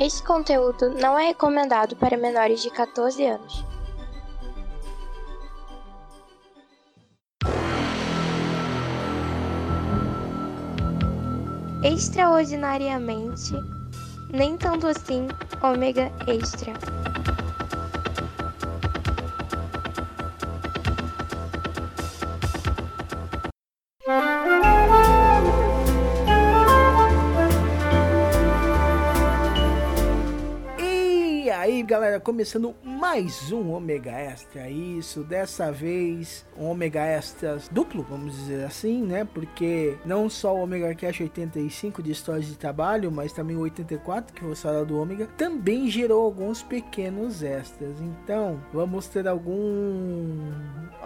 Este conteúdo não é recomendado para menores de 14 anos. Extraordinariamente, nem tanto assim, ômega extra. Começando mais um Ômega Extra. Isso, dessa vez um Ômega Extra duplo, vamos dizer assim, né? Porque não só o Ômega Cash 85 de histórias de trabalho, mas também o 84 que você fala do Ômega, também gerou alguns pequenos extras. Então, vamos ter algum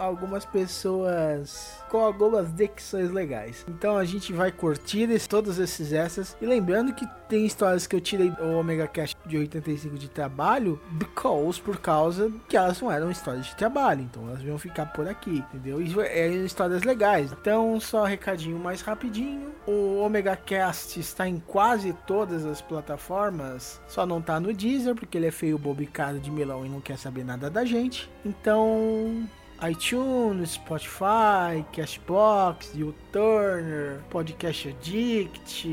algumas pessoas com algumas dicções legais. Então a gente vai curtir esse, todos esses extras. E lembrando que tem histórias que eu tirei do Omega Cash de 85 de trabalho, because por causa que elas não eram histórias de trabalho. Então elas iam ficar por aqui, entendeu? E eram histórias legais. Então, só um recadinho mais rapidinho. O Omega Cast está em quase todas as plataformas. Só não tá no Deezer, porque ele é feio, bobo caro de melão e não quer saber nada da gente. Então iTunes, Spotify, Cashbox, YouTurner, Podcast Addict,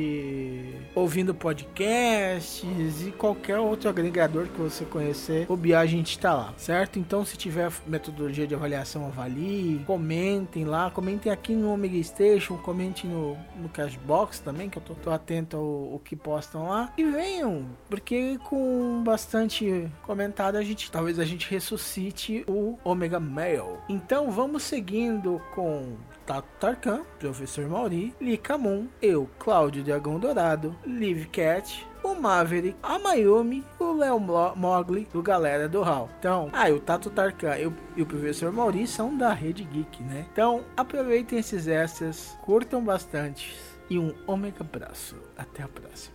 ouvindo podcasts e qualquer outro agregador que você conhecer, o a gente tá lá, certo? Então se tiver metodologia de avaliação, avalie, comentem lá, comentem aqui no Omega Station, comentem no, no Cashbox também, que eu tô, tô atento ao, ao, que postam lá. E venham, porque com bastante comentário a gente, talvez a gente ressuscite o Omega Mail. Então vamos seguindo com Tato Tarkan, Professor Mauri, Lika Moon, eu, Cláudio Dragão Dourado, Liv Cat, o Maverick, a Mayumi, o Léo Mogli, o Galera do Hall. Então, ah, o Tato Tarkan e o, e o Professor Mauri são da Rede Geek, né? Então, aproveitem esses extras, curtam bastante e um ômega abraço. Até a próxima.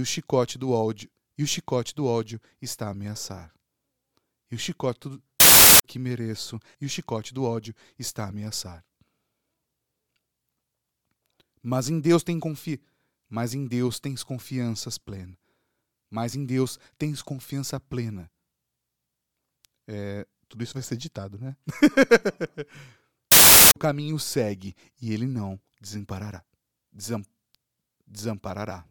E o chicote do ódio, e o chicote do ódio está a ameaçar. E o chicote do que mereço, e o chicote do ódio está a ameaçar. Mas em Deus tem confi, mas em Deus tens confianças plena. Mas em Deus tens confiança plena. É, tudo isso vai ser ditado, né? o caminho segue e ele não desamparará. Desam, desamparará.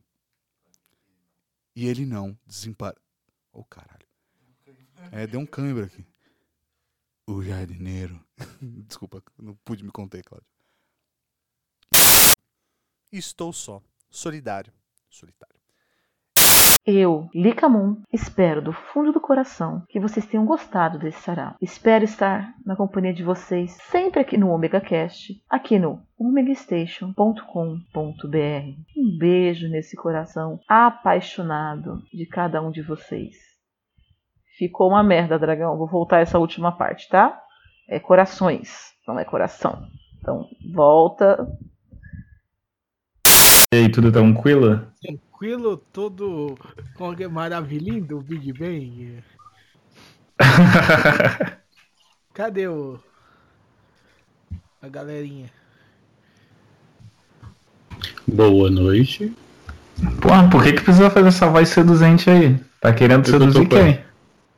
E ele não desempara. Ô oh, caralho. É, deu um câimbra aqui. O jardineiro. Desculpa, não pude me conter, Cláudio. Estou só. Solidário. Solitário. Eu, Moon, espero do fundo do coração que vocês tenham gostado desse sarau. Espero estar na companhia de vocês sempre aqui no Omega Cast, aqui no omegastation.com.br. Um beijo nesse coração apaixonado de cada um de vocês. Ficou uma merda, dragão. Vou voltar essa última parte, tá? É corações, não é coração. Então, volta. E aí, tudo tranquilo? tranquilo, todo com maravilhinho do Big Bang. Cadê o a galerinha? Boa noite. Pô, por que que precisa fazer essa voz seduzente aí? Tá querendo eu seduzir quem?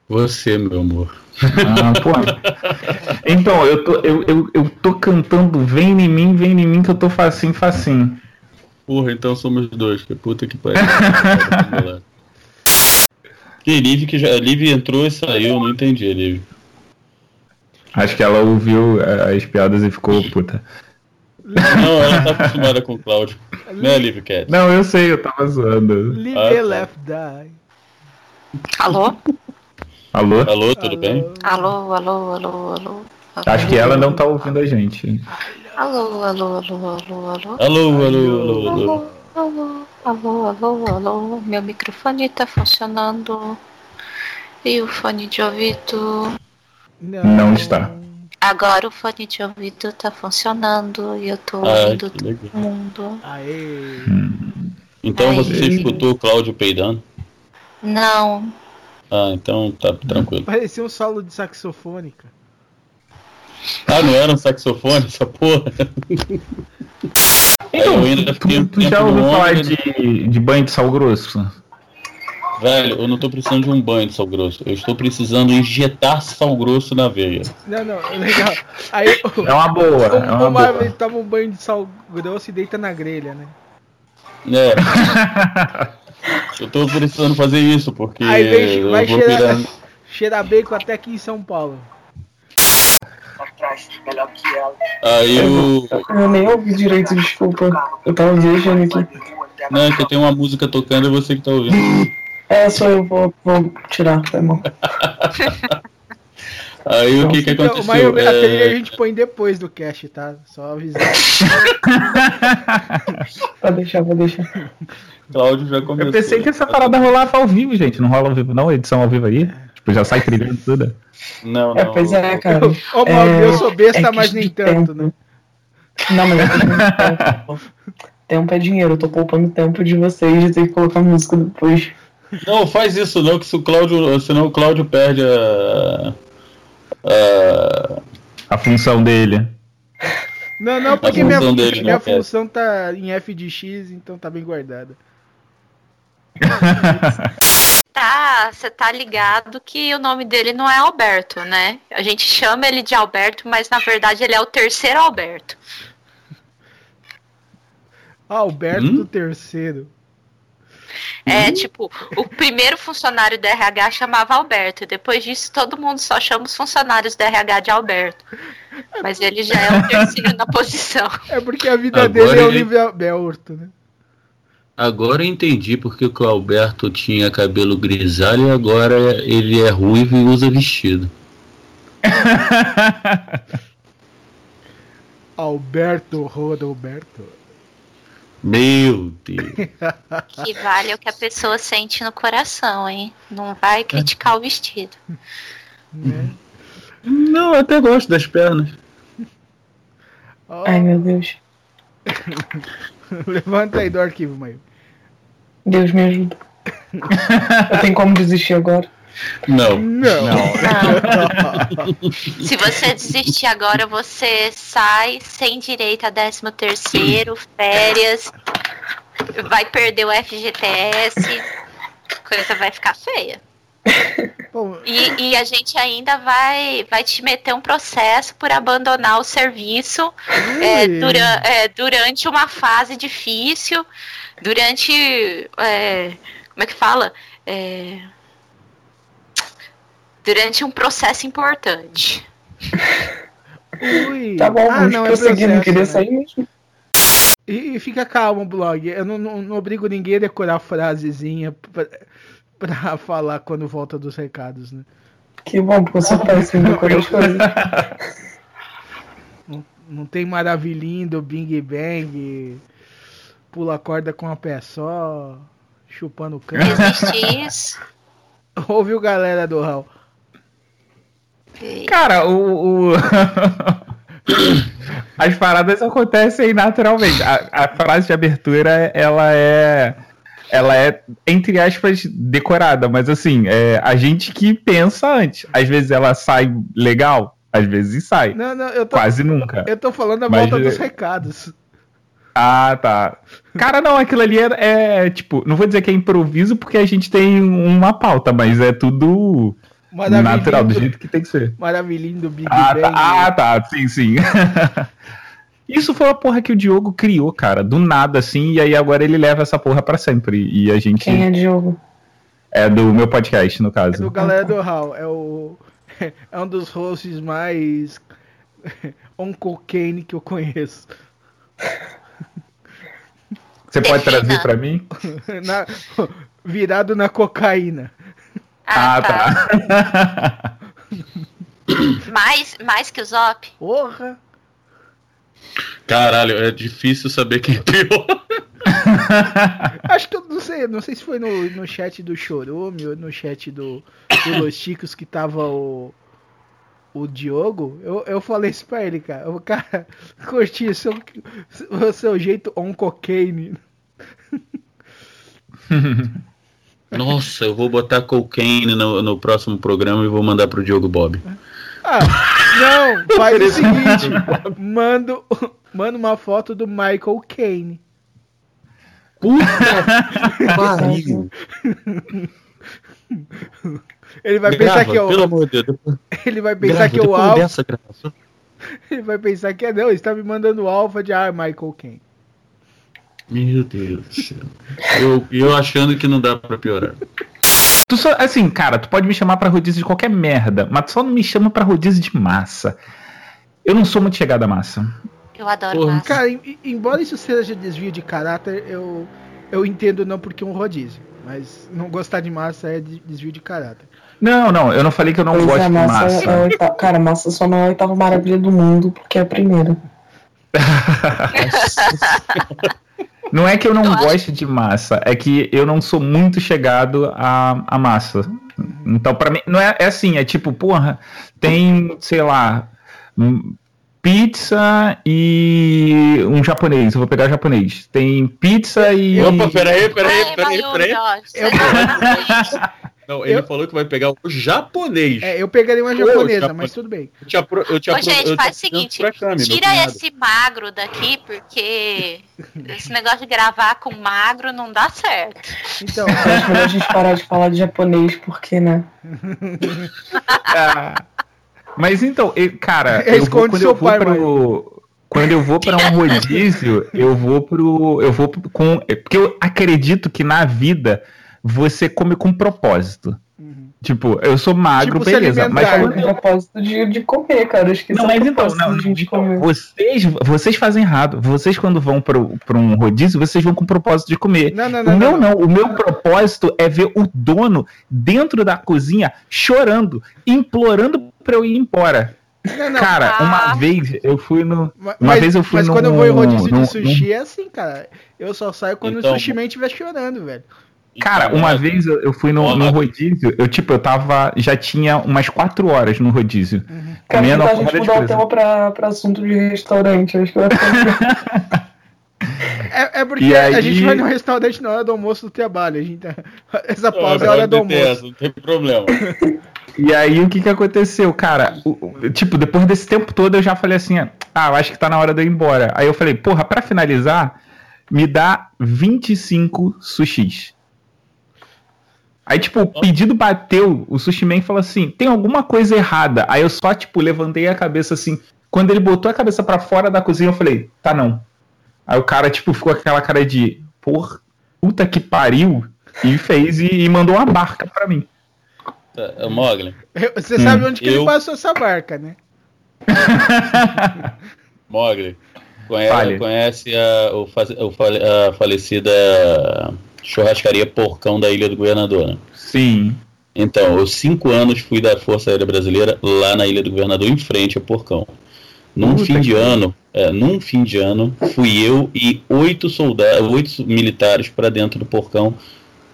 Você, meu amor. Ah, pô. Então, eu tô, eu, eu, eu tô cantando Vem em mim, vem em mim que eu tô facinho, facinho. Porra, então somos dois, que puta que pariu. que Liv que já. Liv entrou e saiu, não entendi, Liv. Acho que ela ouviu é, as piadas e ficou puta. Não, ela tá acostumada com o Cláudio. Não é Liv Cat. Não, eu sei, eu tava zoando. Liv ah, tá. left die. Alô? Alô? Alô, tudo alô. bem? Alô, alô, alô, alô. Acho que ela não tá ouvindo a gente. Alô, alô, alô, alô, alô. Alô, alô, alô, alô. Alô, alô, alô, alô. Meu microfone tá funcionando. E o fone de ouvido. Não, não está. Agora o fone de ouvido tá funcionando e eu tô ah, ouvindo todo mundo. Aê. Hum. Então Aê. você escutou o Cláudio peidando? Não. Ah, então tá tranquilo. Parecia um solo de saxofone, cara. Ah, não era um saxofone essa porra? Então, tu, tu já ouviu falar de, de banho de sal grosso? Velho, eu não tô precisando de um banho de sal grosso. Eu estou precisando injetar sal grosso na veia. Não, não, legal. Aí, é uma boa. O, é uma o boa. Ele toma um banho de sal grosso e deita na grelha, né? É. eu tô precisando fazer isso, porque. Aí vem, vai eu vou cheirar, virar... cheirar bacon até aqui em São Paulo. Aí eu. Eu nem ouvi direito, desculpa. Eu tava viajando aqui. Não, é que tem uma música tocando e você que tá ouvindo. É, só eu vou, vou tirar, tá bom. Aí o que que Então, aconteceu? mas a trilha a É... gente põe depois do cast, tá? Só avisar. Vou deixar, vou deixar. Cláudio já começou. Eu pensei que essa parada rolava ao vivo, gente. Não rola ao vivo, não? Edição ao vivo aí? Tipo, já sai trilhando tudo. Não, É, não. pois é, cara. Ô, É, Mauro, eu sou besta, é mas nem tanto, de né? Não, mas eu tô poupando tempo. É dinheiro, eu tô poupando tempo de vocês de ter que colocar música depois. Não, faz isso não, que se o Cláudio. Senão o Cláudio perde a. a... A função dele. Não, não, porque minha, função dele, minha não, é. função tá em f de x, então tá bem guardada. Tá, você tá ligado que o nome dele não é Alberto, né? A gente chama ele de Alberto, mas na verdade ele é o terceiro Alberto. Alberto Hum? do terceiro. É tipo, o primeiro funcionário do RH chamava Alberto, e depois disso todo mundo só chama os funcionários do RH de Alberto. Mas ele já é o terceiro na posição. É porque a vida Agora dele é o ele- livre aberto, né? Agora eu entendi porque o Clauberto tinha cabelo grisalho e agora ele é ruivo e usa vestido. Alberto Rodoberto. Meu Deus. Que vale o que a pessoa sente no coração, hein? Não vai criticar o vestido. Né? Não, eu até gosto das pernas. Ó, Ai, meu Deus. levanta aí do arquivo, Maio. Deus me ajuda. Eu tenho como desistir agora? Não. Não. Se você desistir agora, você sai sem direito a 13 terceiro, férias, vai perder o FGTS, coisa vai ficar feia. Bom, E, e a gente ainda vai, vai te meter um processo por abandonar o serviço é, dura- é, durante uma fase difícil, durante. é, como é que fala? É, durante um processo importante. ui. Tá bom, Ah, não, é processo, queria né? sair mesmo. E, e fica calmo, blog. Eu não, não, não obrigo ninguém a decorar frasezinha pra, pra falar quando volta dos recados, né? Que bom, porque eu sou péssimo em decorar as coisas. Não, não tem maravilhinho do Bing Bang, pula corda com a pé só, chupando cana. Existe isso. Ouviu, galera do Hall? E- Cara, o. o- As paradas acontecem naturalmente. A, a frase de abertura, ela é. Ela é, entre aspas, decorada, mas assim, é a gente que pensa antes. Às vezes ela sai legal, às vezes sai. Não, não, eu tô, Quase nunca. eu tô falando a Mas, volta é- dos recados. Ah, tá. Cara, não, aquilo ali é, é, tipo, não vou dizer que é improviso porque a gente tem uma pauta, mas é tudo natural, do jeito que tem que ser. maravilhinho do Big Ah, Bang. tá, ah, tá, sim, sim. Isso foi uma porra que o Diogo criou, cara, do nada, assim, e aí agora ele leva essa porra pra sempre. E a gente. Quem é Diogo? É do meu podcast, no É caso. do galera do Hall. É, o, é um dos hosts mais on cocaine que eu conheço. Você pode Defina. trazer pra mim? Na- virado na cocaína. Ah, Ah, tá. tá. Mais, mais que o Zop? Porra! Caralho, é difícil saber quem é pior. Acho que eu não sei, não sei se foi no, no chat do Chorume ou no chat do, do Los Chicos que tava o, o Diogo. Eu, eu falei isso pra ele, cara. O cara, curti o seu, o seu jeito on cocaine. Nossa, eu vou botar cocaine no, no próximo programa e vou mandar pro Diogo Bob. Ah, não, faz o seguinte: manda, manda uma foto do Michael Caine. Puta pariu. Ele vai pensar que é o. Pelo amor de Deus. Ele vai pensar Grava, que é o alfa. dessa gravação. Ele vai pensar que é. Não, ele está me mandando o alfa de ah, Michael Caine. Meu Deus do céu. Eu, eu achando que não dá pra piorar. Tu só, assim, cara, tu pode me chamar pra rodízio de qualquer merda, mas tu só não me chama pra rodízio de massa. Eu não sou muito chegado à massa. Eu adoro Porra, massa. Cara, em- embora isso seja desvio de caráter, eu, eu entendo não porque um rodízio. Mas não gostar de massa é de- desvio de caráter. Não, não, eu não falei que eu não Pois gosto é, de massa, é a oitava- Cara, massa só não é a oitava maravilha do mundo, porque é a primeira. Não é que eu não Eu acho- goste de massa, é que eu não sou muito chegado à, à massa. Então, pra mim, não é, é assim, é tipo, porra, tem, sei lá, pizza e um japonês. Eu vou pegar japonês. Tem pizza e. Opa, peraí, peraí, peraí, peraí. tá- Não, ele Eu- falou que vai pegar o japonês. É, eu pegaria uma Ô, japonesa, japo- mas tudo bem. Eu te apro... eu te Ô, apro... gente, eu te faz o seguinte, meu tira esse magro daqui, porque esse negócio de gravar com magro não dá certo. Então, acho melhor a gente parar de falar de japonês, porque, né? Ah, Mas então, eu- cara, eu vou, quando eu vou pai, pro. Quando eu vou para um rodízio, eu vou pro. Eu vou com. Porque eu acredito que na vida você come com propósito. Tipo, eu sou magro, Tipo, beleza. Mas alimentar, quando É o propósito de, de comer, cara. Eu esqueci Não, o mas então, não, de então, comer. vocês, vocês fazem errado. Vocês, quando vão para um rodízio, vocês vão com o propósito de comer. não, não, o não. meu não, não. o meu propósito é ver o dono dentro da cozinha chorando, implorando pra eu ir embora. Não, não. Cara, Ah. uma vez eu fui no. Ma- uma mas, vez eu fui mas num- quando eu vou em rodízio num- de sushi é assim, cara. Eu só saio quando Então- o sushi man estiver chorando, velho. Cara, uma é, vez eu fui no, no rodízio, eu tipo, eu tava. Já tinha umas quatro horas no rodízio. Cara, comendo que tal a uma gente mudar o tema pra, pra assunto de restaurante? Acho que vai ficar É, é porque E a aí- gente vai no restaurante na hora do almoço do trabalho. A gente, essa não, pausa é a hora do almoço. essa, Não tem problema. E aí o que que aconteceu, cara? O- o- tipo, depois desse tempo todo eu já falei assim, ah, eu acho que tá na hora de eu ir embora. Aí eu falei, porra, pra finalizar, me dá 25 sushis. Aí, tipo, o pedido bateu, o sushi man falou assim, tem alguma coisa errada. Aí eu só, tipo, levantei a cabeça assim. Quando ele botou a cabeça pra fora da cozinha, eu falei, tá não. Aí o cara, tipo, ficou com aquela cara de, porra, puta que pariu. E fez e, e mandou uma barca pra mim. Tá, Mogli, Você sabe Hum, onde que eu- ele passou essa barca, né? Mogli, conhece, Fale. conhece a, o, a falecida churrascaria Porcão da Ilha do Governador, né? Sim. Então, eu cinco anos fui da Força Aérea Brasileira lá na Ilha do Governador, em frente a Porcão. Num Puta fim que de ano, é, num fim de ano, fui eu e oito soldados, oito militares para dentro do Porcão.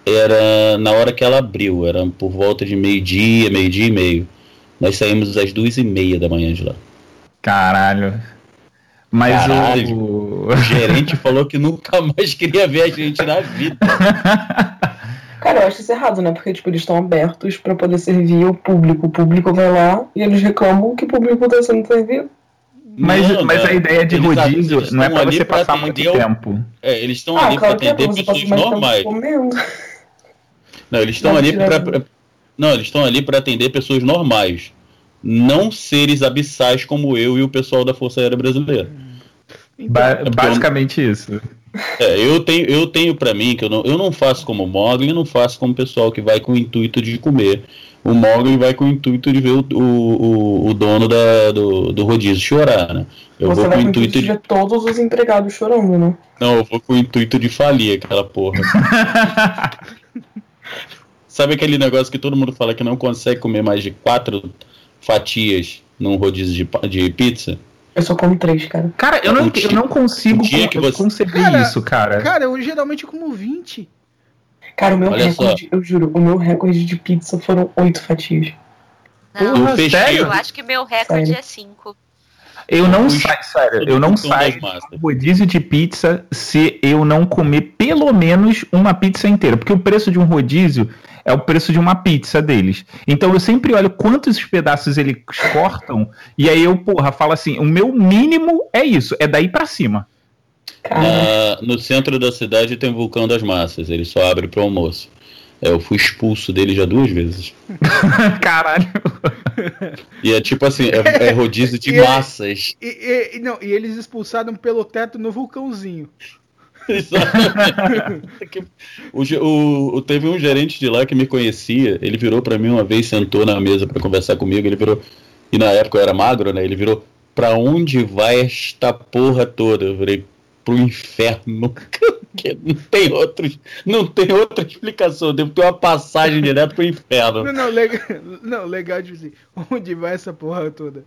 Era na hora que ela abriu, era por volta de meio-dia, meio-dia e meio. Nós saímos às duas e meia da manhã de lá. Caralho. Mas Caralho. o. O gerente falou que nunca mais queria ver a gente na vida. Cara, eu acho isso errado, né? Porque, tipo, eles estão abertos pra poder servir o público. O público vai lá e eles reclamam que o público tá sendo servido. Mas, Não, mas a ideia de Eles- rodízio eles não é estão pra ali você pra passar muito tempo. É, eles estão Ah, ali claro para que é, atender passa pessoas normais. Não, eles estão ali para Não, eles estão ali para atender pessoas normais, não seres abissais como eu e o pessoal da Força Aérea Brasileira. Ba- porque eu- basicamente isso. É, eu tenho, eu tenho para mim que eu não, eu não faço como o Mogli, não faço como o pessoal que vai com o intuito de comer. O Mogli vai com o intuito de ver o, o, o- dono da, do, do rodízio chorar, né? Eu Você vou com vai o com o intuito de de. ver todos os empregados chorando, né? Não, eu vou com o intuito de falir aquela porra. Sabe aquele negócio que todo mundo fala que não consegue comer mais de quatro fatias num rodízio de, de pizza? Eu só como três, cara. Cara, eu não, eu não consigo dia que você- conceber Cara, isso, cara. Cara, eu geralmente como 20. Cara, o meu Olha recorde, eu juro, o meu recorde de pizza foram oito fatias. Não, Eu fechei- sério? eu acho que meu recorde Sério? é 5. Eu não saio, sério, eu não saio rodízio de pizza se eu não comer pelo menos uma pizza inteira. Porque o preço de um rodízio é o preço de uma pizza deles. Então eu sempre olho quantos pedaços eles cortam, e aí eu, porra, falo assim: o meu mínimo é isso, é daí para cima. Ah, no centro da cidade tem o Vulcão das Massas, ele só abre pro almoço. É, eu fui expulso dele já duas vezes. Caralho. E é tipo assim, é, é rodízio de E ele- massas. E, e- não, e eles expulsaram pelo teto no vulcãozinho. O, o- teve um gerente de lá que me conhecia, ele virou pra mim uma vez, sentou na mesa pra conversar comigo, ele virou, e na época eu era magro, né? Ele virou, pra onde vai esta porra toda? Eu virei, pro inferno. Não tem outros, não tem outra explicação, devo ter uma passagem direto pro inferno. Não, não, legal, não, legal, tipo assim, onde vai essa porra toda?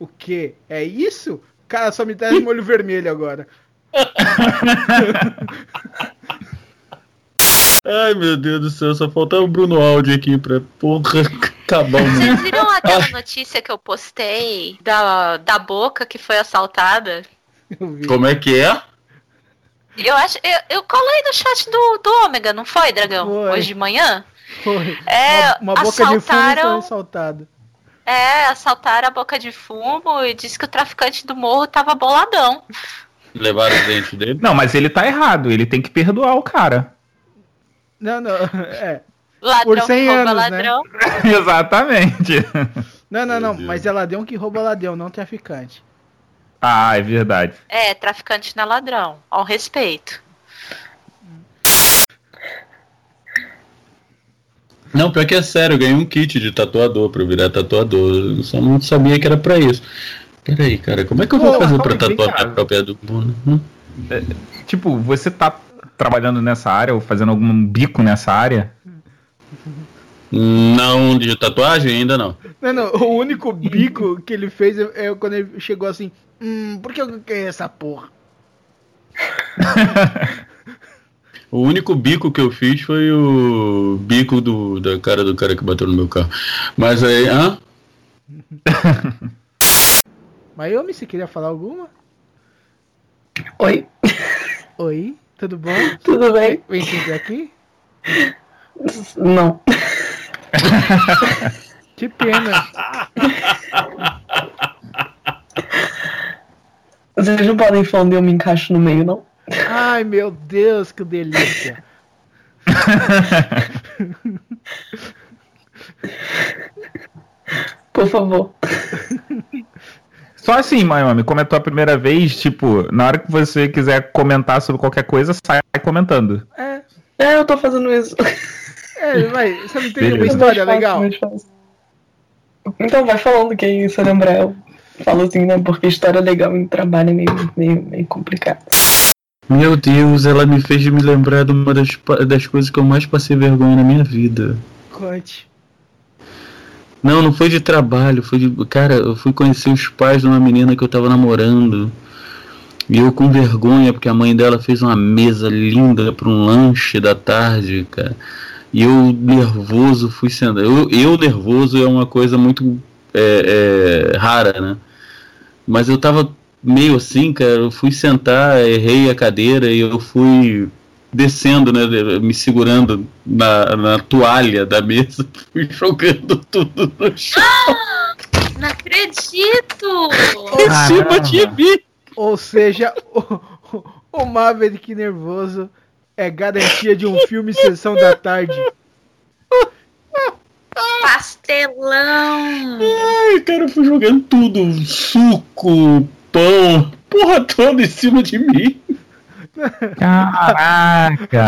O quê? É isso? Cara, só me traz molho vermelho agora. Ai meu Deus do céu, só faltava o Bruno Aldi aqui pra porra acabar o mundo. Vocês viram aquela notícia que eu postei da, da boca que foi assaltada? Como é que é? Eu acho. Eu, eu colei no chat do, do Ômega, não foi, Dragão? Foi. Hoje de manhã? Foi. É, uma, uma boca de fumo foi assaltaram- assaltada. É, assaltaram a boca de fumo e disse que o traficante do morro tava boladão. Levaram os dentes dele? Não, mas ele tá errado, ele tem que perdoar o cara. Não, não, é. Ladrão Por 100 que rouba anos, né? ladrão. Exatamente. Não, não, não, mas é ladrão que rouba ladrão, não traficante. Ah, é verdade. É, traficante não é ladrão. Ao respeito. Não, pior que é sério, eu ganhei um kit de tatuador pra eu virar tatuador. Eu só não sabia que era pra isso. Peraí, cara, como é que eu vou Pô, fazer pra tatuar minha própria do Hum? Tipo, você tá trabalhando nessa área ou fazendo algum bico nessa área? Não, de tatuagem ainda não. Não, não, o único bico que ele fez é é quando ele chegou assim, hum, por que eu quero essa porra? O único bico que eu fiz foi o bico do, da cara do cara que bateu no meu carro. Mas aí, hã? Mayomi, você queria falar alguma? Oi, Oi, tudo bom? tudo bem? Vem sentar aqui? Não. Que pena. Vocês não podem falar onde eu me encaixo no meio, não? Ai, meu Deus, que delícia. Por favor. Só assim, Mayumi, como é a tua primeira vez, tipo, na hora que você quiser comentar sobre qualquer coisa, sai comentando. É, É, eu tô fazendo isso. é, vai, você não tem uma história legal? Então vai falando que aí você lembrar. Eu falo assim, né? Porque história legal em trabalho é meio, meio, meio complicado. Meu Deus, ela me fez me lembrar de uma das, das coisas que eu mais passei vergonha na minha vida. Conte. Não, não foi de trabalho, foi de. Cara, eu fui conhecer os pais de uma menina que eu tava namorando. E eu com vergonha, porque a mãe dela fez uma mesa linda para um lanche da tarde, cara. E eu nervoso fui sendo. Eu, eu nervoso é uma coisa muito é, é, rara, né? Mas eu tava meio assim, cara. Eu fui sentar, errei a cadeira e eu fui descendo, né? Me segurando na, na toalha da mesa, fui jogando tudo no chão Não acredito! em cima de mim. Ou seja, o, o, o Maverick nervoso é garantia de um filme Sessão da Tarde. Pastelão! Ai, cara, eu fui jogando tudo, suco, pão, porra toda em cima de mim. Caraca!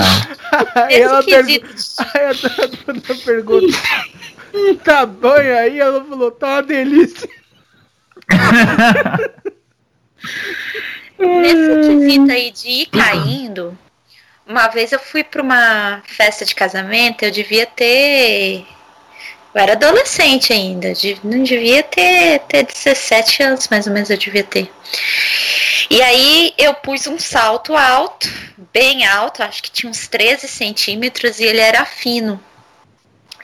Aí ela, pergu Esquisito. aí a dona pergunta: Tá banho aí? Ela falou: Tá uma delícia. Nesse quesito aí de ir caindo, uma vez eu fui pra uma festa de casamento, eu devia ter. Eu era adolescente ainda, não devia ter, ter 17 anos, mais ou menos eu devia ter. E aí eu pus um salto alto, bem alto, acho que tinha uns 13 centímetros e ele era fino.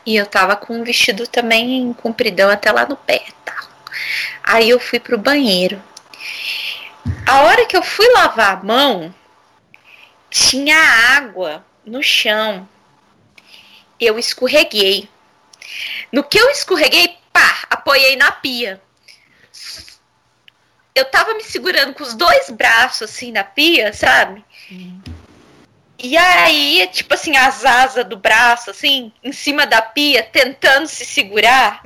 E eu tava com um vestido também compridão até lá no pé. Tá? Aí eu fui pro banheiro. A hora que eu fui lavar a mão, tinha água no chão. Eu escorreguei. No que eu escorreguei, pá, apoiei na pia. Eu tava me segurando com os dois braços assim na pia, sabe? Uhum. E aí, tipo assim, as asas do braço, assim, em cima da pia, tentando se segurar.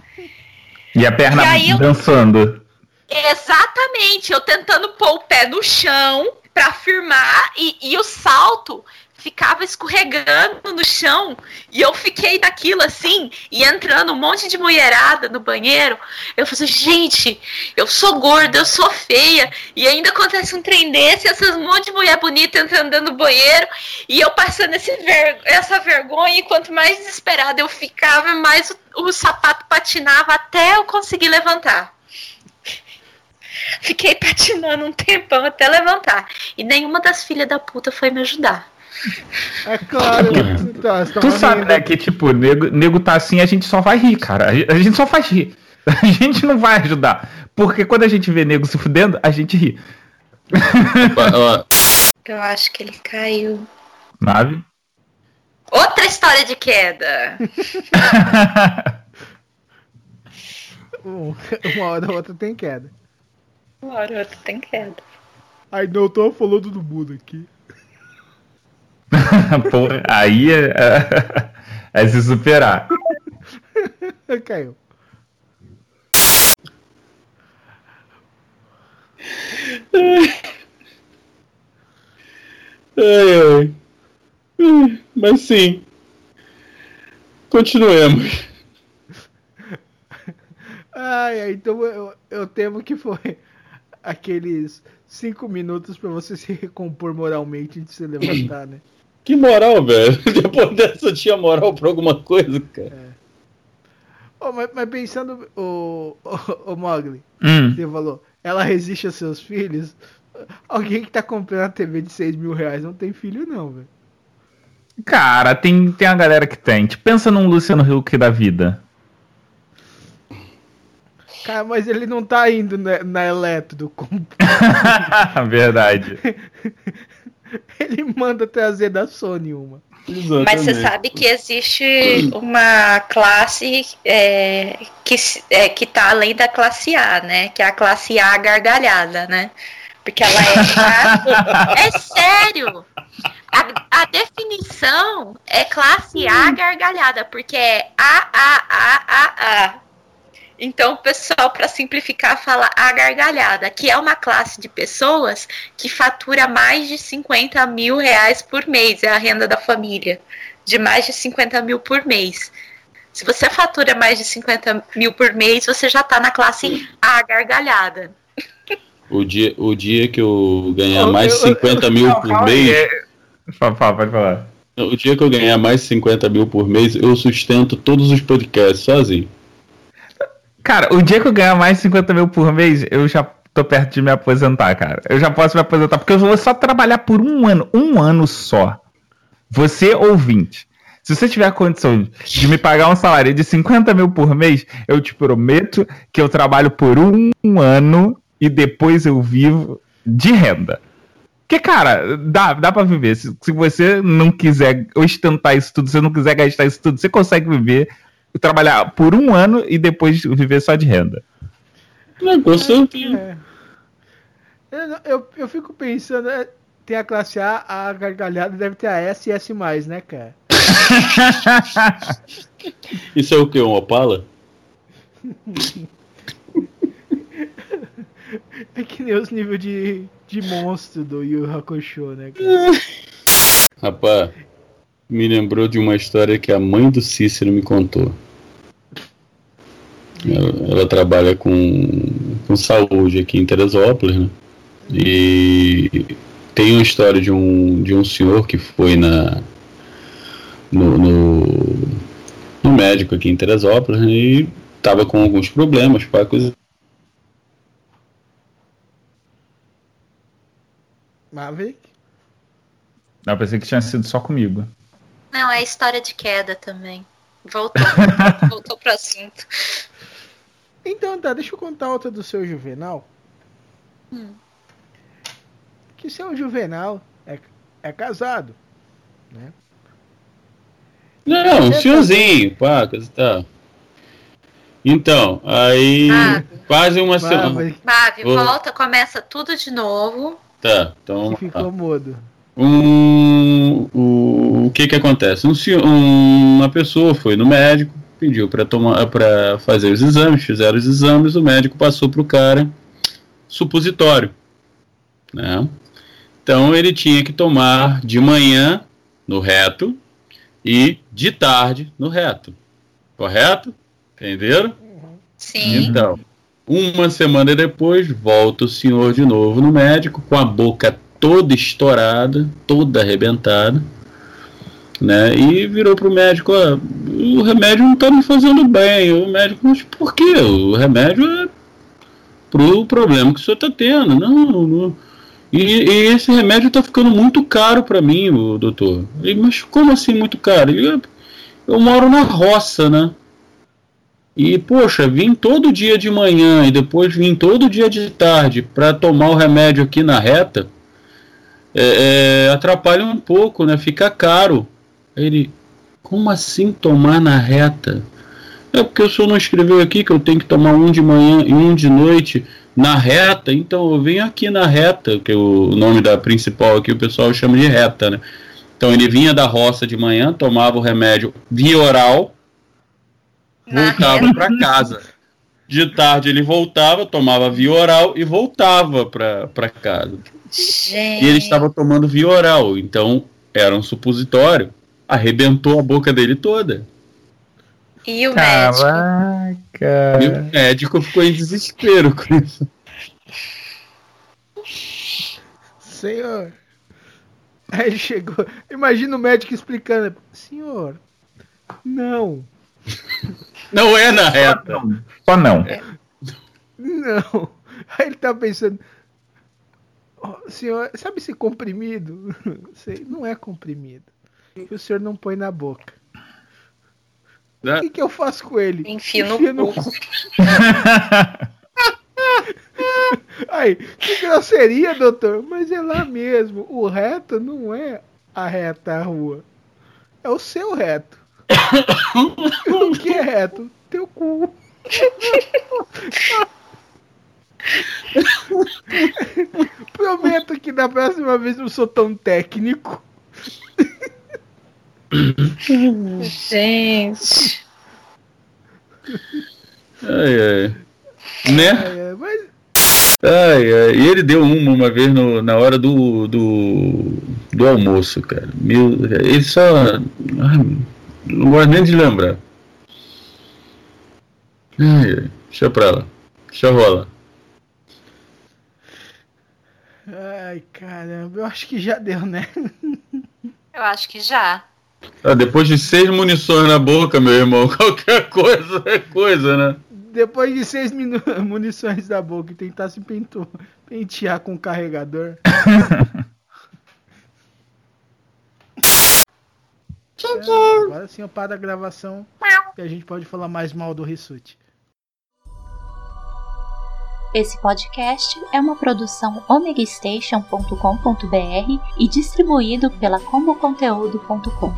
E a perna e dançando. Eu, exatamente, eu tentando pôr o pé no chão para firmar e, e o salto ficava escorregando no chão e eu fiquei naquilo assim e entrando um monte de mulherada no banheiro. Eu falei, gente, eu sou gorda, eu sou feia e ainda acontece um trem desse, essas monte de mulher bonita entrando do banheiro e eu passando ver essa vergonha e quanto mais desesperada eu ficava, mais o, o sapato patinava até eu conseguir levantar. Fiquei patinando um tempão até levantar. E nenhuma das filhas da puta foi me ajudar. É claro. Tá, tu sabe, né, que tipo, nego, nego tá assim, a gente só vai rir, cara. A gente só faz rir. A gente não vai ajudar. Porque quando a gente vê nego se fudendo, a gente ri. Eu acho que ele caiu. Nave? Outra história de queda. Uma hora ou outra tem queda. Uma hora ou outra tem queda. Ai, não, eu tô falando do mundo aqui. Porra, aí é, é, é, se superar. Caiu. Ai, ai. Mas sim. Continuemos. Ai, ai, então eu, eu temo que foi aqueles cinco minutos para você se recompor moralmente de se levantar, né? Que moral, velho. Depois dessa tinha moral pra alguma coisa, cara. É. Oh, mas, mas, pensando, o, o, o Mogli, hum. você falou, ela resiste aos seus filhos. Alguém que tá comprando a TV de 6 mil reais não tem filho, não, velho. Cara, tem, tem a galera que tem. Tipo, pensa num Luciano Huck da vida. Cara, mas ele não tá indo na, na Eletro. Verdade. Ele manda trazer da Sony uma. Exatamente. Mas você sabe que existe uma classe é, que, é, que tá além da classe A, né? Que é a classe A gargalhada, né? Porque ela é. é sério! A, a, definição é classe A gargalhada, porque é A, A, A, A, A. Então, o pessoal, para simplificar, fala a gargalhada, que é uma classe de pessoas que fatura mais de 50 mil reais por mês, é a renda da família, de mais de 50 mil por mês. Se você fatura mais de 50 mil por mês, você já está na classe A gargalhada. O dia, o dia que eu ganhar mais de 50 mil por mês. Pode falar, pode falar. O dia que eu ganhar mais de 50 mil por mês, eu sustento todos os podcasts sozinho. Cara, o dia que eu ganhar mais de 50 mil por mês, eu já tô perto de me aposentar, cara. Eu já posso me aposentar, porque eu vou só trabalhar por um ano. Um ano só. Você ouvinte. Se você tiver a condição de me pagar um salário de 50 mil por mês, eu te prometo que eu trabalho por um ano e depois eu vivo de renda. Porque, cara, dá, dá pra viver. Se, se você não quiser ostentar isso tudo, se você não quiser gastar isso tudo, você consegue viver trabalhar por um ano e depois viver só de renda. Negócio é, é. Eu, eu fico pensando, é, tem a classe A, a gargalhada deve ter a S e S, né, cara? Isso é o que? Um Opala? É que nem os níveis de, de monstro do Yu Hakusho, né, cara? Rapaz, me lembrou de uma história que a mãe do Cícero me contou. Ela, ela trabalha com, com saúde aqui em Teresópolis, né? E tem uma história de um, de um senhor que foi na no, no, no médico aqui em Teresópolis né? e estava com alguns problemas para coisa. Maverick? Não, pensei que tinha sido só comigo. Não, é história de queda também. Voltou. voltou pro assunto. Então tá, deixa eu contar outra do seu Juvenal. Hum. Que seu Juvenal é, é casado, né? Não, um senhorzinho, pá, coisa e tal. Então, aí Mavi. quase uma Mas- semana. Ô. volta, começa tudo de novo. Tá, então. que ficou mudo. Um, o, que que acontece? Um, um- uma pessoa foi no médico, pediu para tomar para fazer os exames, fizeram os exames, o médico passou pro cara supositório, né? Então ele tinha que tomar de manhã no reto e de tarde no reto. Correto? Entenderam? Sim. Então, uma semana depois, volta o senhor de novo no médico, com a boca toda estourada, toda arrebentada, né? E virou pro médico, ó, o remédio não tá me fazendo bem. O médico, mas por quê? O remédio é pro problema que o senhor tá tendo. Não, não. E, e esse remédio tá ficando muito caro para mim, o doutor. Ele, mas como assim muito caro? Eu moro na roça, né? E, poxa, vim todo dia de manhã e depois vim todo dia de tarde para tomar o remédio aqui na reta, é, é, atrapalha um pouco, né? Fica caro. Ele, como assim tomar na reta? É porque o senhor não escreveu aqui que eu tenho que tomar um de manhã e um de noite na reta, então eu venho aqui na reta, que é o nome da principal aqui o pessoal chama de reta, né? Então ele vinha da roça de manhã, tomava o remédio via oral, voltava para casa. De tarde ele voltava, tomava via oral e voltava para casa. Gente. E ele estava tomando via oral, então era um supositório. Arrebentou a boca dele toda. E o médico? Caraca. E o médico ficou em desespero com isso. Senhor. Aí ele chegou. Imagina o médico explicando. Senhor, não. Não é na reta. Só não. Não. Aí ele tá pensando. "Ó, senhor, sabe esse comprimido? Não é comprimido. Que o senhor não põe na boca. Né? O que, que eu faço com ele? Enfio no cu. Aí, que grosseria, doutor. Mas é lá mesmo. O reto não é a reta a rua. É o seu reto. o que é reto? Teu cu. Prometo que da próxima vez não sou tão técnico. Gente. Ai, ai. Né? Mas Ai, ai. E ele deu uma uma vez no- na hora do, do, do almoço, cara. Meu, ele só. ai, não gosto nem de lembrar. Ai, ai. Deixa pra lá. Deixa rolar. Ai, caramba, eu acho que já deu, né? Eu acho que já. Ah, depois de seis munições na boca, meu irmão, qualquer coisa é coisa, né? Depois de seis minu- munições da boca e tentar se pentu- pentear com o carregador. É, agora sim eu paro a gravação e a gente pode falar mais mal do Rissuti. Esse podcast é uma produção omegastation.com.br e distribuído pela comboconteúdo.com.